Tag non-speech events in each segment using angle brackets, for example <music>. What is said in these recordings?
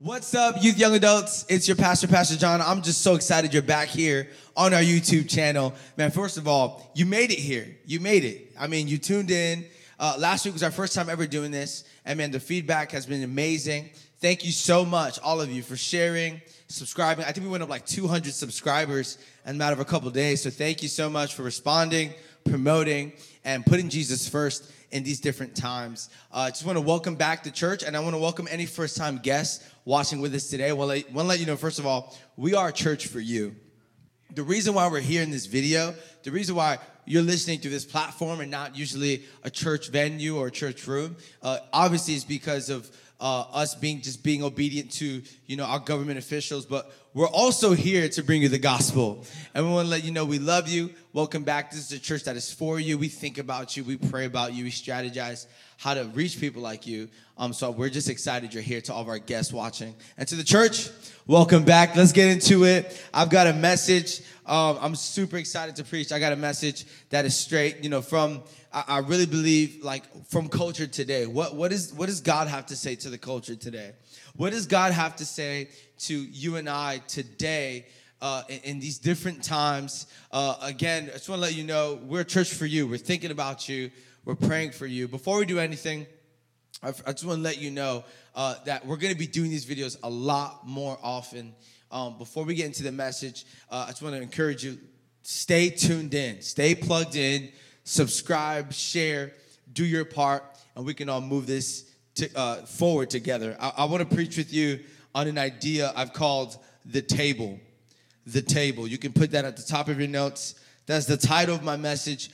What's up, youth, young adults? It's your pastor, Pastor John. I'm just so excited you're back here on our YouTube channel. Man, first of all, you made it here. You made it. I mean, you tuned in. Uh, last week was our first time ever doing this. And man, the feedback has been amazing. Thank you so much, all of you, for sharing, subscribing. I think we went up like 200 subscribers in a matter of a couple days. So thank you so much for responding, promoting, and putting Jesus first in these different times. Uh, I just want to welcome back the church, and I want to welcome any first time guests watching with us today. Well, I want to let you know, first of all, we are a church for you. The reason why we're here in this video, the reason why you're listening to this platform and not usually a church venue or a church room, uh, obviously is because of uh, us being just being obedient to you know our government officials, but we're also here to bring you the gospel. And we want to let you know we love you. Welcome back. This is a church that is for you. We think about you. We pray about you. We strategize how to reach people like you. Um, so we're just excited you're here to all of our guests watching. And to the church, welcome back. Let's get into it. I've got a message. Um, I'm super excited to preach. I got a message that is straight, you know, from I, I really believe like from culture today. What what is what does God have to say to the culture today? What does God have to say to you and I today? Uh, in, in, these different times. Uh, again, I just want to let you know we're a church for you. We're thinking about you. We're praying for you. Before we do anything, I, I just want to let you know uh, that we're going to be doing these videos a lot more often. Um, before we get into the message, uh, I just want to encourage you stay tuned in, stay plugged in subscribe, share, do your part, and we can all move this to, uh, forward together. I, I want to preach with you on an idea I've called the table. The table. You can put that at the top of your notes. That's the title of my message.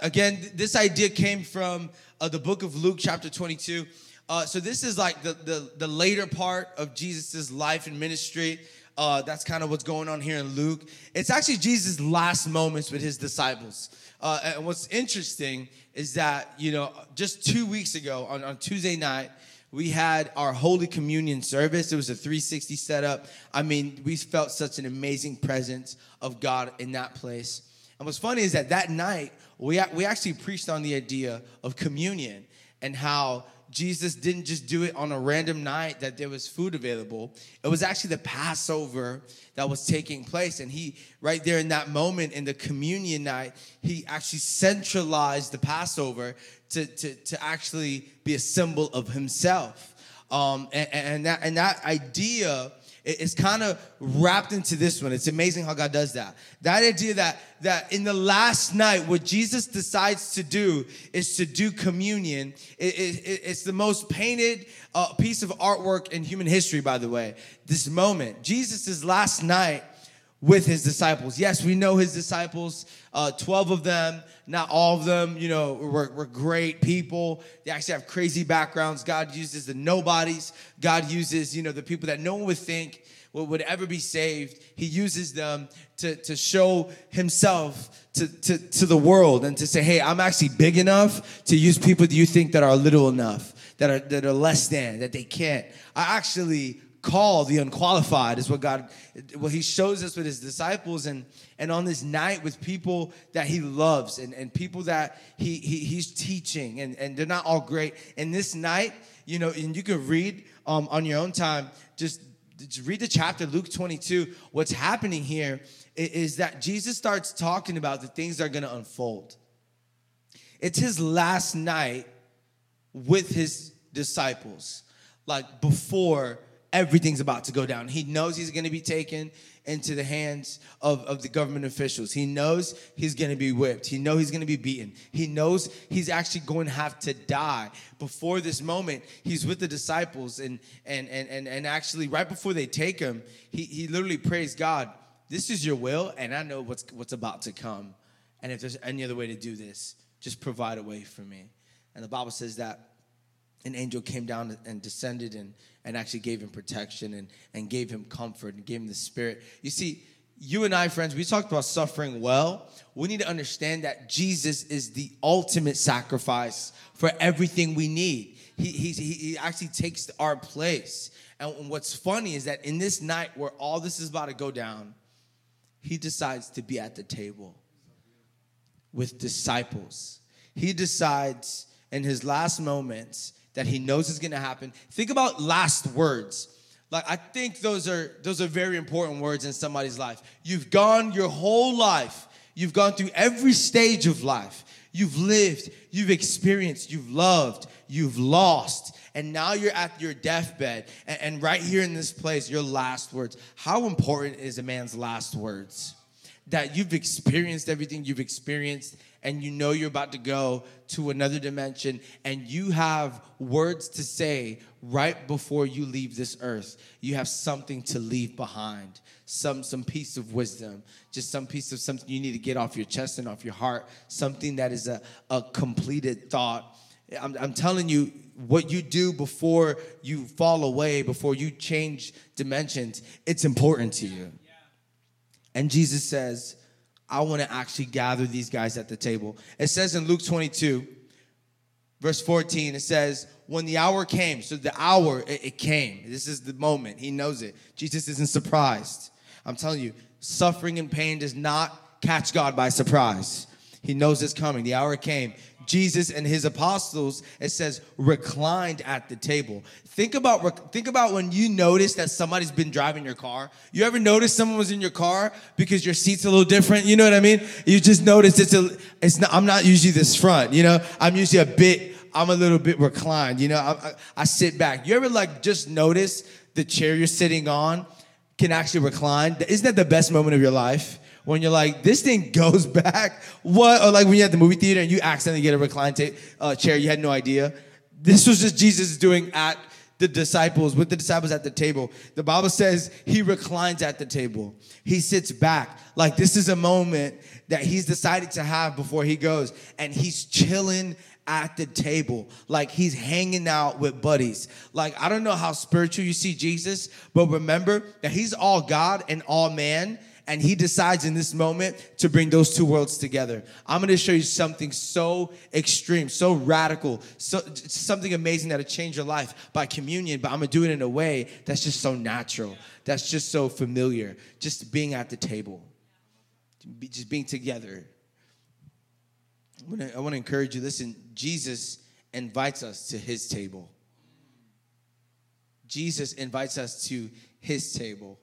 Again, this idea came from uh, the book of Luke, chapter 22. Uh, so this is like the, the, the later part of Jesus's life and ministry. Uh, that's kind of what's going on here in Luke. It's actually Jesus' last moments with his disciples. Uh, and what's interesting is that, you know, just two weeks ago on, on Tuesday night, we had our Holy Communion service. It was a 360 setup. I mean, we felt such an amazing presence of God in that place. And what's funny is that that night, we, we actually preached on the idea of communion and how Jesus didn't just do it on a random night that there was food available. It was actually the Passover that was taking place. And he, right there in that moment in the communion night, he actually centralized the Passover to, to, to actually be a symbol of himself. Um, and, and, that, and that idea it's kind of wrapped into this one. It's amazing how God does that. That idea that that in the last night, what Jesus decides to do is to do communion. It, it, it's the most painted uh, piece of artwork in human history, by the way. This moment, Jesus' last night with his disciples. Yes, we know his disciples, uh, 12 of them, not all of them, you know, were, were great people. They actually have crazy backgrounds. God uses the nobodies. God uses, you know, the people that no one would think would, ever be saved. He uses them to, to show himself to, to, to the world and to say, hey, I'm actually big enough to use people that you think that are little enough, that are, that are less than, that they can't. I actually call the unqualified is what God what he shows us with his disciples and and on this night with people that he loves and, and people that he, he he's teaching and, and they're not all great. And this night, you know, and you can read um, on your own time, just, just read the chapter, Luke 22. What's happening here is that Jesus starts talking about the things that are gonna unfold. It's his last night with his disciples, like before everything's about to go down. He knows he's going to be taken into the hands of, of the government officials. He knows he's going to be whipped. He knows he's going to be beaten. He knows he's actually going to have to die. Before this moment, he's with the disciples and and and and, and actually right before they take him, he, he literally prays God, this is your will, and I know what's what's about to come. And if there's any other way to do this, just provide a way for me. And the Bible says that an angel came down and descended and, and actually gave him protection and, and gave him comfort and gave him the spirit. You see, you and I, friends, we talked about suffering well. We need to understand that Jesus is the ultimate sacrifice for everything we need. He, he, he actually takes our place. And what's funny is that in this night where all this is about to go down, he decides to be at the table with disciples. He decides in his last moments that he knows is going to happen. Think about last words. Like I think those are those are very important words in somebody's life. You've gone your whole life. You've gone through every stage of life. You've lived, you've experienced, you've loved, you've lost, and now you're at your deathbed. And, and right here in this place, your last words. How important is a man's last words? That you've experienced everything you've experienced and you know you're about to go to another dimension and you have words to say right before you leave this earth. You have something to leave behind some some piece of wisdom just some piece of something you need to get off your chest and off your heart something that is a, a completed thought. I'm, I'm telling you what you do before you fall away before you change dimensions it's important to you. And jesus says I want to actually gather these guys at the table. It says in Luke 22, verse 14, it says, When the hour came, so the hour, it, it came. This is the moment. He knows it. Jesus isn't surprised. I'm telling you, suffering and pain does not catch God by surprise. He knows it's coming. The hour came. Jesus and his apostles, it says, reclined at the table. Think about think about when you notice that somebody's been driving your car. You ever notice someone was in your car because your seat's a little different? You know what I mean? You just notice it's a it's not I'm not usually this front, you know? I'm usually a bit I'm a little bit reclined, you know? I, I, I sit back. You ever like just notice the chair you're sitting on can actually recline? Isn't that the best moment of your life? When you're like, this thing <laughs> goes back. What? Or like when you're at the movie theater and you accidentally get a recline ta- uh, chair, you had no idea. This was just Jesus doing at the disciples, with the disciples at the table. The Bible says he reclines at the table. He sits back. Like this is a moment that he's decided to have before he goes. And he's chilling at the table. Like he's hanging out with buddies. Like I don't know how spiritual you see Jesus, but remember that he's all God and all man and he decides in this moment to bring those two worlds together. I'm to show you something so extreme, so radical, so something amazing that'll change your life by communion, but I'm to do it in a way that's just so natural, that's just so familiar, just being at the table, just being together. I want to encourage you listen, Jesus invites us to his table. Jesus invites us to his table.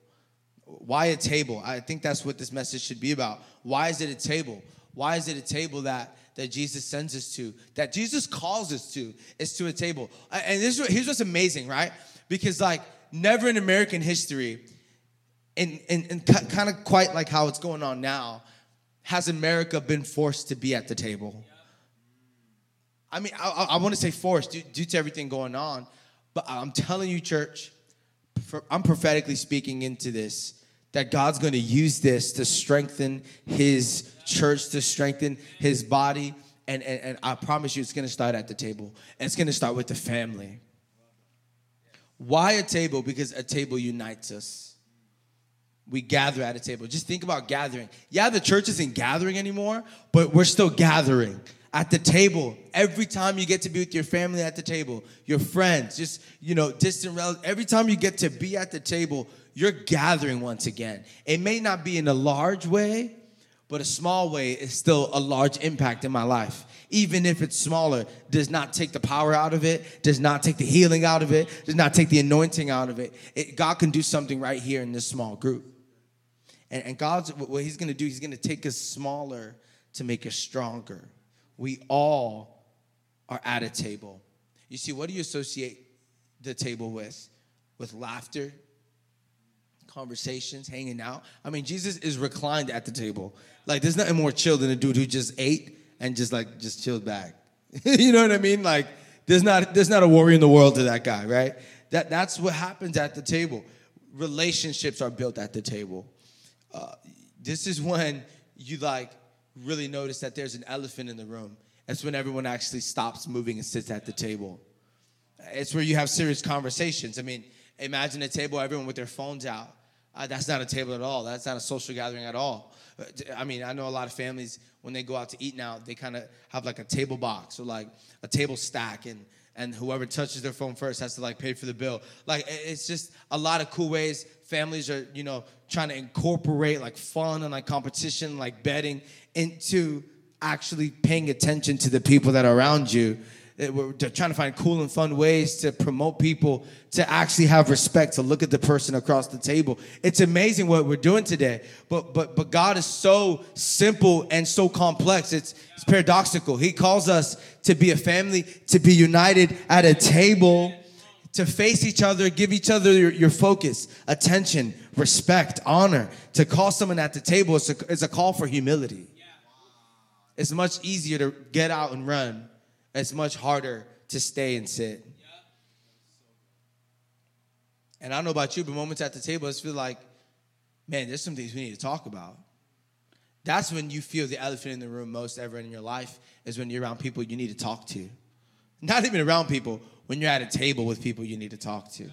Why a table? I think that's what this message should be about. Why is it a table? Why is it a table that that Jesus sends us to, that Jesus calls us to, is to a table. And this is here's what's amazing, right? Because like never in American history, and, and, and kind of quite like how it's going on now, has America been forced to be at the table. I mean, I, I want to say forced due, due to everything going on, but I'm telling you, church, I'm prophetically speaking into this that God's going to use this to strengthen his church, to strengthen his body. And, and, and I promise you, it's going to start at the table. And it's going to start with the family. Why a table? Because a table unites us. We gather at a table. Just think about gathering. Yeah, the church isn't gathering anymore, but we're still gathering at the table. Every time you get to be with your family at the table, your friends, just, you know, distant relatives, every time you get to be at the table, you're gathering once again. It may not be in a large way, but a small way is still a large impact in my life. Even if it's smaller, does not take the power out of it, does not take the healing out of it, does not take the anointing out of it. it God can do something right here in this small group. And, and God's what He's gonna do, He's gonna take us smaller to make us stronger. We all are at a table. You see, what do you associate the table with? With laughter, conversations, hanging out. I mean, Jesus is reclined at the table. Like, there's nothing more chill than a dude who just ate and just like just chilled back. <laughs> you know what I mean? Like, there's not there's not a worry in the world to that guy, right? That that's what happens at the table. Relationships are built at the table. Uh, this is when you like really notice that there's an elephant in the room. That's when everyone actually stops moving and sits at the table. It's where you have serious conversations. I mean, imagine a table, everyone with their phones out. Uh, that's not a table at all. That's not a social gathering at all. Uh, I mean, I know a lot of families when they go out to eat now, they kind of have like a table box or like a table stack, and and whoever touches their phone first has to like pay for the bill. Like it's just a lot of cool ways families are you know trying to incorporate like fun and like competition, like betting into actually paying attention to the people that are around you Eh, we're trying to find cool and fun ways to promote people to actually have respect, to look at the person across the table. It's amazing what we're doing today. But but but God is so simple and so complex. It's it's paradoxical. He calls us to be a family, to be united at a table to face each other, give each other your, your focus, attention, respect, honor. To call someone at the table is a, is a call for humility. It's much easier to get out and run. It's much harder to stay and sit. And I don't know about you, but moments at the table, I just feel like, man, there's some things we need to talk about. That's when you feel the elephant in the room most ever in your life, is when you're around people you need to talk to. Not even around people, when you're at a table with people you need to talk to.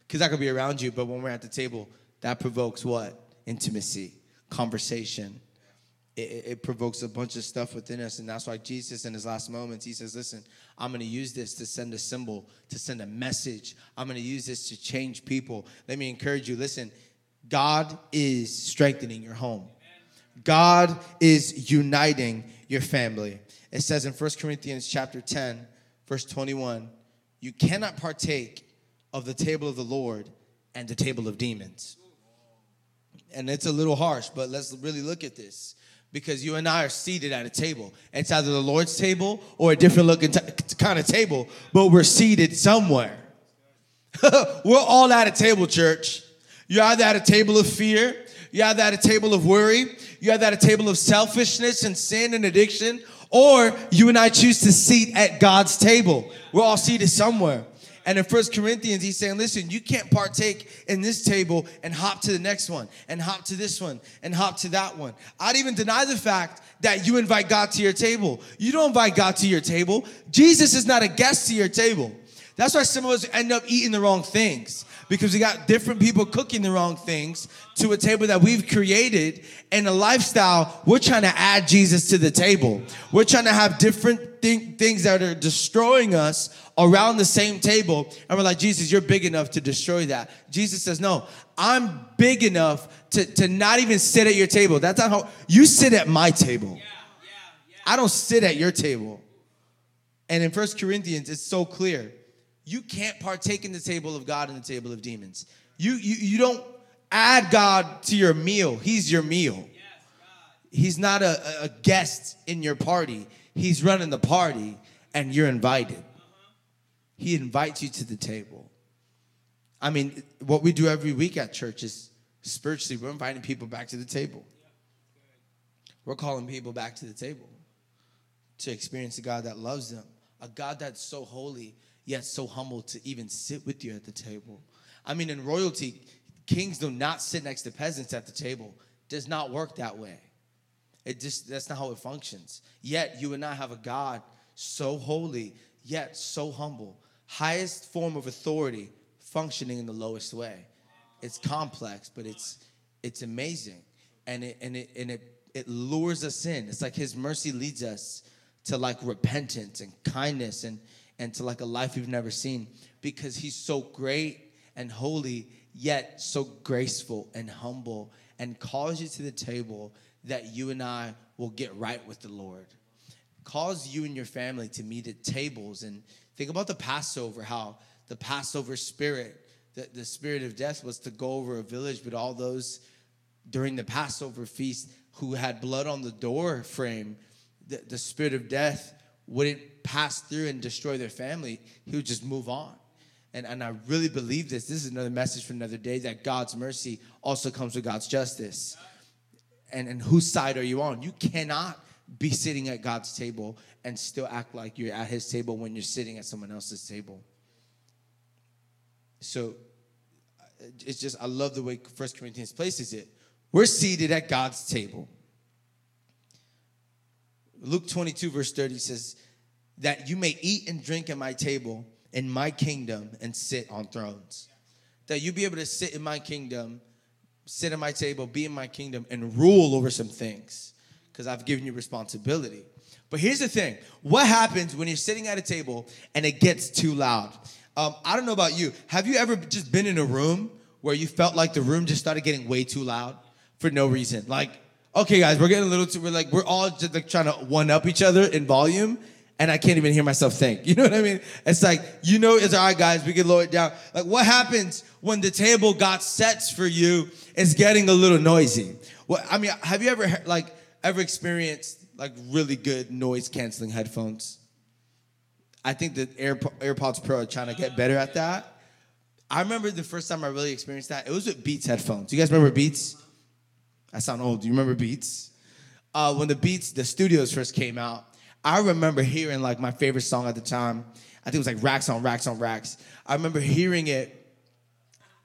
Because I could be around you, but when we're at the table, that provokes what? Intimacy, conversation. It, it- provokes a bunch of stuff within us. And that's why Jesus, in his last moments, he says, Listen, I'm going to use this to send a symbol, to send a message. I'm going to use this to change people. Let me encourage you listen, God is strengthening your home. God is uniting your family. It says in 1 Corinthians chapter 10, verse 21, you cannot partake of the table of the Lord and the table of demons. And it's a little harsh, but let's really look at this. Because you and I are seated at a table. It's either the Lord's table or a different looking t- kind of table, but we're seated somewhere. <laughs> We're all at a table, church. You're either at a table of fear, you're either at a table of worry, you're either at a table of selfishness and sin and addiction, or you and I choose to seat at God's table. We're all seated somewhere. And in First Corinthians, he's saying, listen, you can't partake in this table and hop to the next one, and hop to this one, and hop to that one. I'd even deny the fact that you invite God to your table. You don't invite God to your table. Jesus is not a guest to your table. That's why some of us end up eating the wrong things because we got different people cooking the wrong things to a table that we've created and a lifestyle. We're trying to add Jesus to the table. We're trying to have different thing, things that are destroying us around the same table. And we're like, Jesus, you're big enough to destroy that. Jesus says, No, I'm big enough to, to not even sit at your table. That's not how you sit at my table. I don't sit at your table. And in First Corinthians, it's so clear. You can't partake in the table of God and the table of demons. You, you, you don't add God to your meal. He's your meal. He's not a, a guest in your party. He's running the party and you're invited. He invites you to the table. I mean, what we do every week at church is spiritually, we're inviting people back to the table. We're calling people back to the table to experience a God that loves them, a God that's so holy yet so humble to even sit with you at the table. I mean, in royalty, kings do not sit next to peasants at the table. Does not work that way. It just that's not how it functions. Yet you would not have a God so holy, yet so humble, highest form of authority, functioning in the lowest way. It's complex, but it's it's amazing, and it and it and it it lures us in. It's like His mercy leads us to like repentance and kindness and and to like a life we've never seen because He's so great and holy, yet so graceful and humble, and calls you to the table that you and I will get right with the Lord. Cause you and your family to meet at tables and think about the Passover, how the Passover spirit, the, the spirit of death was to go over a village, but all those during the Passover feast who had blood on the door frame, the, the spirit of death wouldn't pass through and destroy their family. He would just move on. And, and I really believe this. This is another message for another day that God's mercy also comes with God's justice. And, and whose side are you on? You cannot be sitting at God's table and still act like you're at his table when you're sitting at someone else's table. So uh, it's just, I love the way First Corinthians places it. We're seated at God's table. Luke 22, verse 30 says, That you may eat and drink at my table in my kingdom and sit on thrones. That you be able to sit in my kingdom, sit at my table, be in my kingdom, and rule over some things because I've given you responsibility. But here's the thing what happens when you're sitting at a table and it gets too loud? Um, I don't know about you. Have you ever just been in a room where you felt like the room just started getting way too loud for no reason? Like, okay, guys, we're getting a little too, we're like, we're all just like trying to one up each other in volume. And I can't even hear myself think. <laughs> You know what I mean? It's like, you know, it's all right, guys, we can lower it down. Like, what happens when the table God sets for you is getting a little noisy? Well, I mean, have you ever, like, ever experienced, like, really good noise canceling headphones? I think the AirPods Pro are trying to get better at that. I remember the first time I really experienced that. It was with Beats headphones. You guys remember Beats? I sound old. Do you remember Beats? Uh, when the Beats, the studios first came out, I remember hearing like my favorite song at the time. I think it was like Racks on Racks on Racks. I remember hearing it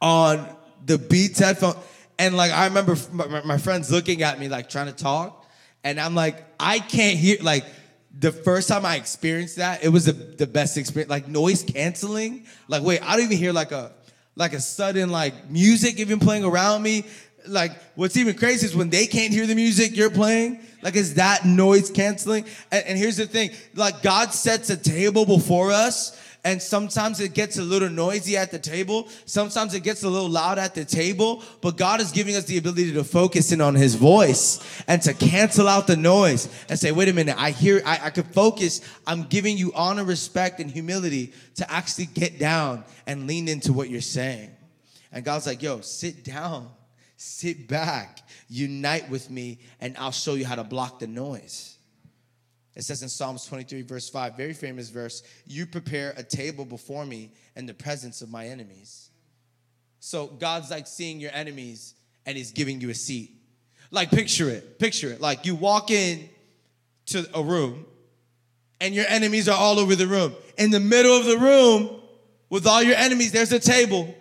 on the Beats headphone, and like I remember my, my friends looking at me like trying to talk, and I'm like, I can't hear like the first time I experienced that, it was the, the best experience. Like noise canceling. Like, wait, I don't even hear like a like a sudden like music even playing around me. Like, what's even crazy is when they can't hear the music you're playing. Like, is that noise canceling? And, and here's the thing: like, God sets a table before us and sometimes it gets a little noisy at the table. Sometimes it gets a little loud at the table. But God is giving us the ability to focus in on His voice and to cancel out the noise and say, wait a minute, I hear, I, I could focus. I'm giving you honor, respect, and humility to actually get down and lean into what you're saying. And God's like, yo, sit down, sit back, unite with me, and I'll show you how to block the noise. It says in Psalms 23, verse 5, very famous verse, you prepare a table before me in the presence of my enemies. So God's like seeing your enemies and he's giving you a seat. Like picture it, picture it. Like you walk in to a room and your enemies are all over the room. In the middle of the room with all your enemies, there's a table.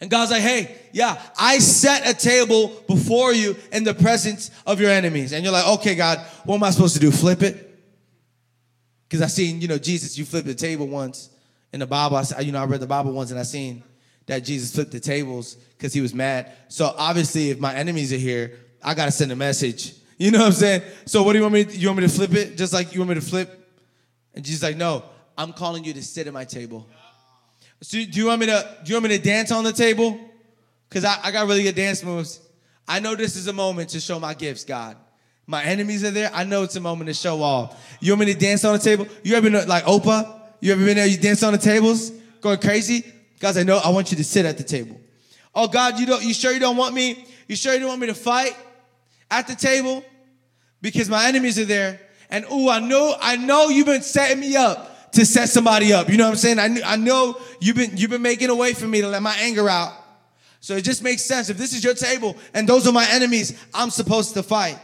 And God's like, hey, yeah, I set a table before you in the presence of your enemies. And you're like, okay, God, what am I supposed to do? Flip it? Because I seen, you know, Jesus, you flipped the table once in the Bible. I, you know, I read the Bible once and I seen that Jesus flipped the tables because he was mad. So obviously, if my enemies are here, I gotta send a message. <laughs> You know what I'm saying? So what do you want me? To, you want me to flip it? Just like you want me to flip? And Jesus like, no, I'm calling you to sit at my table. So do you want me to do you want me to dance on the table? Because I, I got really good dance moves. I know this is a moment to show my gifts, God. My enemies are there. I know it's a moment to show off. You want me to dance on the table? You ever been like Oprah? You ever been there? You dance on the tables, going crazy? Guys, I know I want you to sit at the table. Oh God, you don't. You sure you don't want me? You sure you don't want me to fight at the table? Because my enemies are there. And oh, I know, I know you've been setting me up to set somebody up. You know what I'm saying? I, I know you've been, you've been making a way for me to let my anger out. So it just makes sense. If this is your table and those are my enemies, I'm supposed to fight.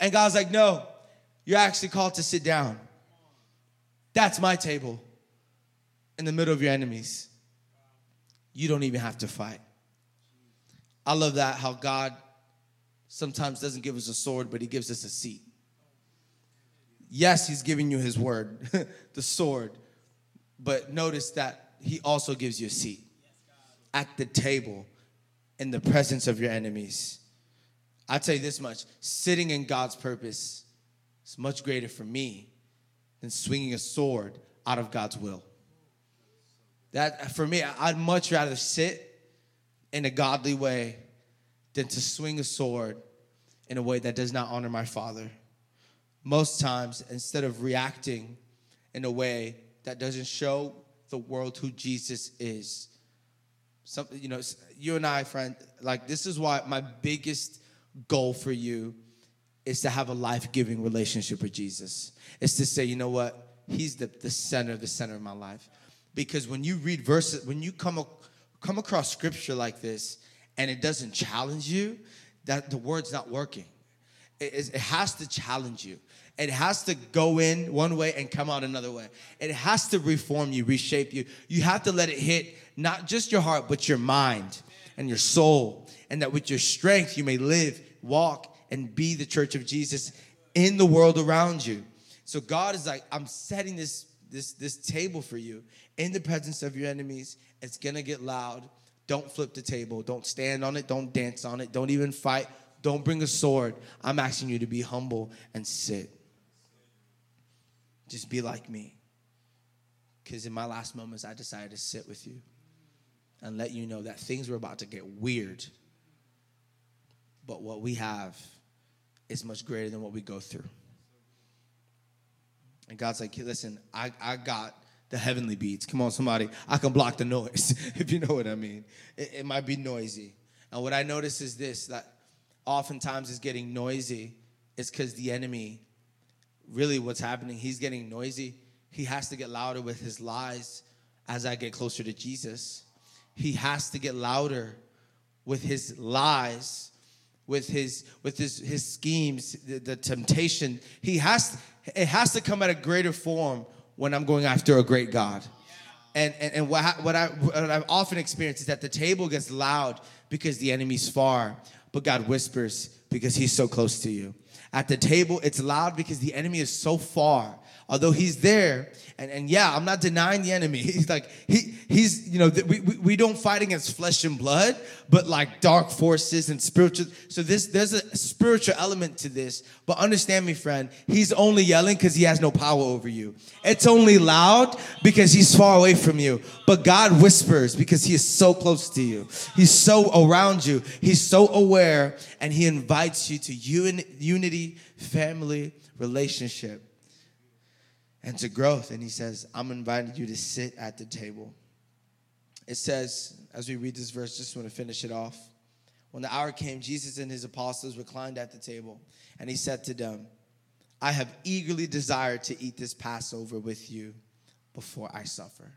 And God's like, no, you're actually called to sit down. That's my table in the middle of your enemies. You don't even have to fight. I love that how God sometimes doesn't give us a sword, but He gives us a seat. Yes, he's giving you his word, <laughs> the sword. But notice that he also gives you a seat at the table in the presence of your enemies. i tell you this much sitting in God's purpose is much greater for me than swinging a sword out of God's will. That for me, I'd much rather sit in a godly way than to swing a sword in a way that does not honor my Father most times instead of reacting in a way that doesn't show the world who Jesus is. You know, you and I, friend, like this is why my biggest goal for you is to have a life-giving relationship with Jesus. It's to say, you know what? He's the, the center, the center of my life. Because when you read verses, when you come, come across scripture like this and it doesn't challenge you, that the word's not working. It, has to challenge you. It has to go in one way and come out another way. It has to reform you, reshape you. You have to let it hit not just your heart, but your mind and your soul. And that with your strength, you may live, walk, and be the church of Jesus in the world around you. So God is like, I'm setting this, this, this table for you in the presence of your enemies. It's gonna get loud. Don't flip the table. Don't stand on it. Don't dance on it. Don't even fight. Don't bring a sword. I'm asking you to be humble and sit. Just be like me. Because in my last moments, I decided to sit with you and let you know that things were about to get weird. But what we have is much greater than what we go through. And God's like, listen, I, I got the heavenly beats. Come on, somebody. I can block the noise, <laughs> if you know what I mean. It, it might be noisy. And what I notice is this that oftentimes is getting noisy is because the enemy, really what's happening, he's getting noisy. He has to get louder with his lies as I get closer to Jesus. He has to get louder with his lies with his with his his schemes the, the, temptation he has it has to come at a greater form when i'm going after a great god and and, and what, what i what i've often experienced is that the table gets loud because the enemy's far but god whispers because he's so close to you. At the table it's loud because the enemy is so far. Although he's there and, and yeah i'm not denying the enemy. <laughs> He's like he he's you know we, we, we don't fight against flesh and blood but like dark forces and spiritual so this there's a spiritual element to this. But understand me friend he's only yelling because he has no power over you. It's only loud because he's far away from you. But god whispers because he is so close to you. He's so around you. He's so aware and he invites you to unity family relationship and to growth. And he says, I'm inviting you to sit at the table. It says, as we read this verse, just want to finish it off. When the hour came, Jesus and his apostles reclined at the table, and he said to them, I have eagerly desired to eat this Passover with you before I suffer.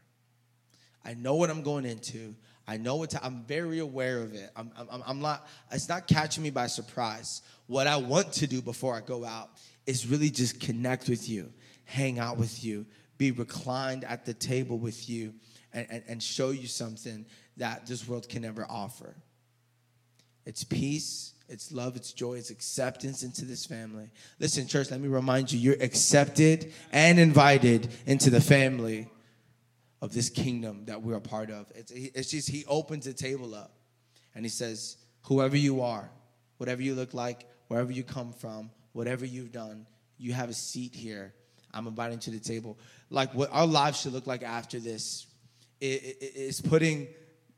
I know what I'm going into. I know what to, I'm very aware of it. I'm, I'm, I'm not, it's not catching me by surprise. What I want to do before I go out is really just connect with you hang out with you, be reclined at the table with you, and, and, and show you something that this world can never offer. It's peace, it's love, it's joy, it's acceptance into this family. Listen, church, let me remind you you're accepted and invited into the family of this kingdom that we're a part of. It's, it's just, He opens the table up and He says, Whoever you are, whatever you look like, wherever you come from, whatever you've done, you have a seat here I'm inviting to the table. Like what our lives should look like after this is putting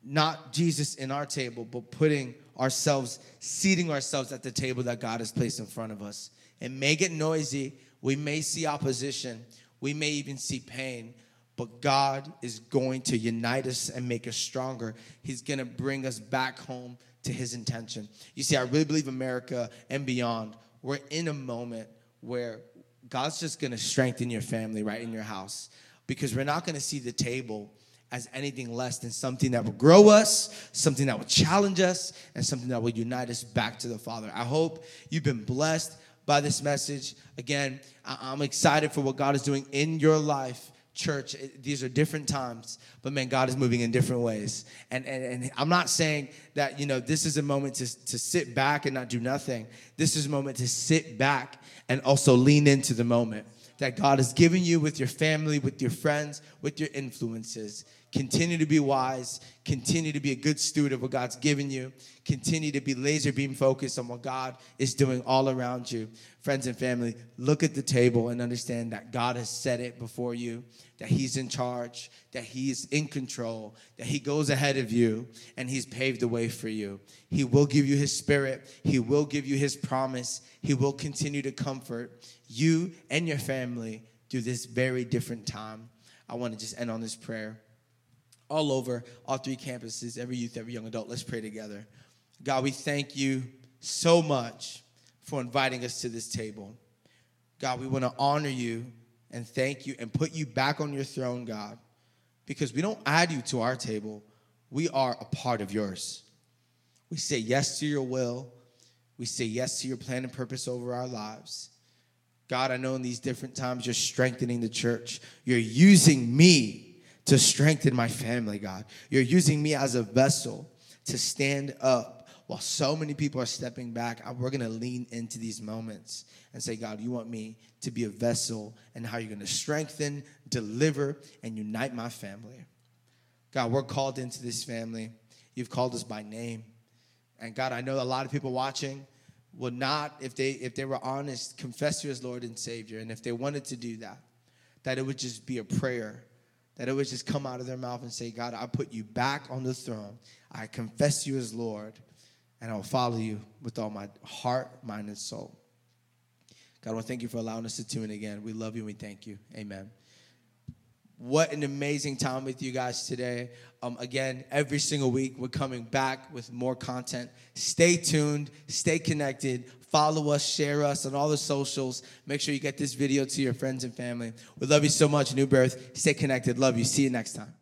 not Jesus in our table, but putting ourselves, seating ourselves at the table that God has placed in front of us. It may get noisy. We may see opposition. We may even see pain. But God is going to unite us and make us stronger. He's going to bring us back home to His intention. You see, I really believe America and beyond, we're in a moment where God's just gonna strengthen your family right in your house because we're not gonna see the table as anything less than something that will grow us, something that will challenge us, and something that will unite us back to the Father. I hope you've been blessed by this message. Again, I'm excited for what God is doing in your life church these are different times but man god is moving in different ways. And, and and i'm not saying that you know this is a moment to, to sit back and not do nothing. This is a moment to sit back and also lean into the moment that god has given you with your family with your friends with your influences Continue to be wise. Continue to be a good steward of what God's given you. Continue to be laser beam focused on what God is doing all around you. Friends and family, look at the table and understand that God has set it before you, that He's in charge, that He's in control, that He goes ahead of you, and He's paved the way for you. He will give you His Spirit, He will give you His promise, He will continue to comfort you and your family through this very different time. I want to just end on this prayer all over all three campuses, every youth, every young adult. Let's pray together. God, we thank you so much for inviting us to this table. God, we want to honor you and thank you and put you back on your throne, God, because we don't add you to our table. We are a part of yours. We say yes to your will. We say yes to your plan and purpose over our lives. God, I know in these different times you're strengthening the church. You're using me to strengthen my family, God. You're using me as a vessel to stand up while so many people are stepping back. We're going to lean into these moments and say, God, you want me to be a vessel and how you're going to strengthen, deliver, and unite my family. God, we're called into this family. You've called us by name. And God, I know a lot of people watching would not, if they if they were honest, confess you as Lord and Savior. And if they wanted to do that, that it would just be a prayer that it would just come out of their mouth and say, God, I put you back on the throne. I confess you as Lord, and I will follow you with all my heart, mind, and soul. God, I want to thank you for allowing us to tune in again. We love you and we thank you. Amen. What an amazing time with you guys today. Um, again, every single week, we're coming back with more content. Stay tuned, stay connected, follow us, share us on all the socials. Make sure you get this video to your friends and family. We love you so much, New Birth. Stay connected. Love you. See you next time.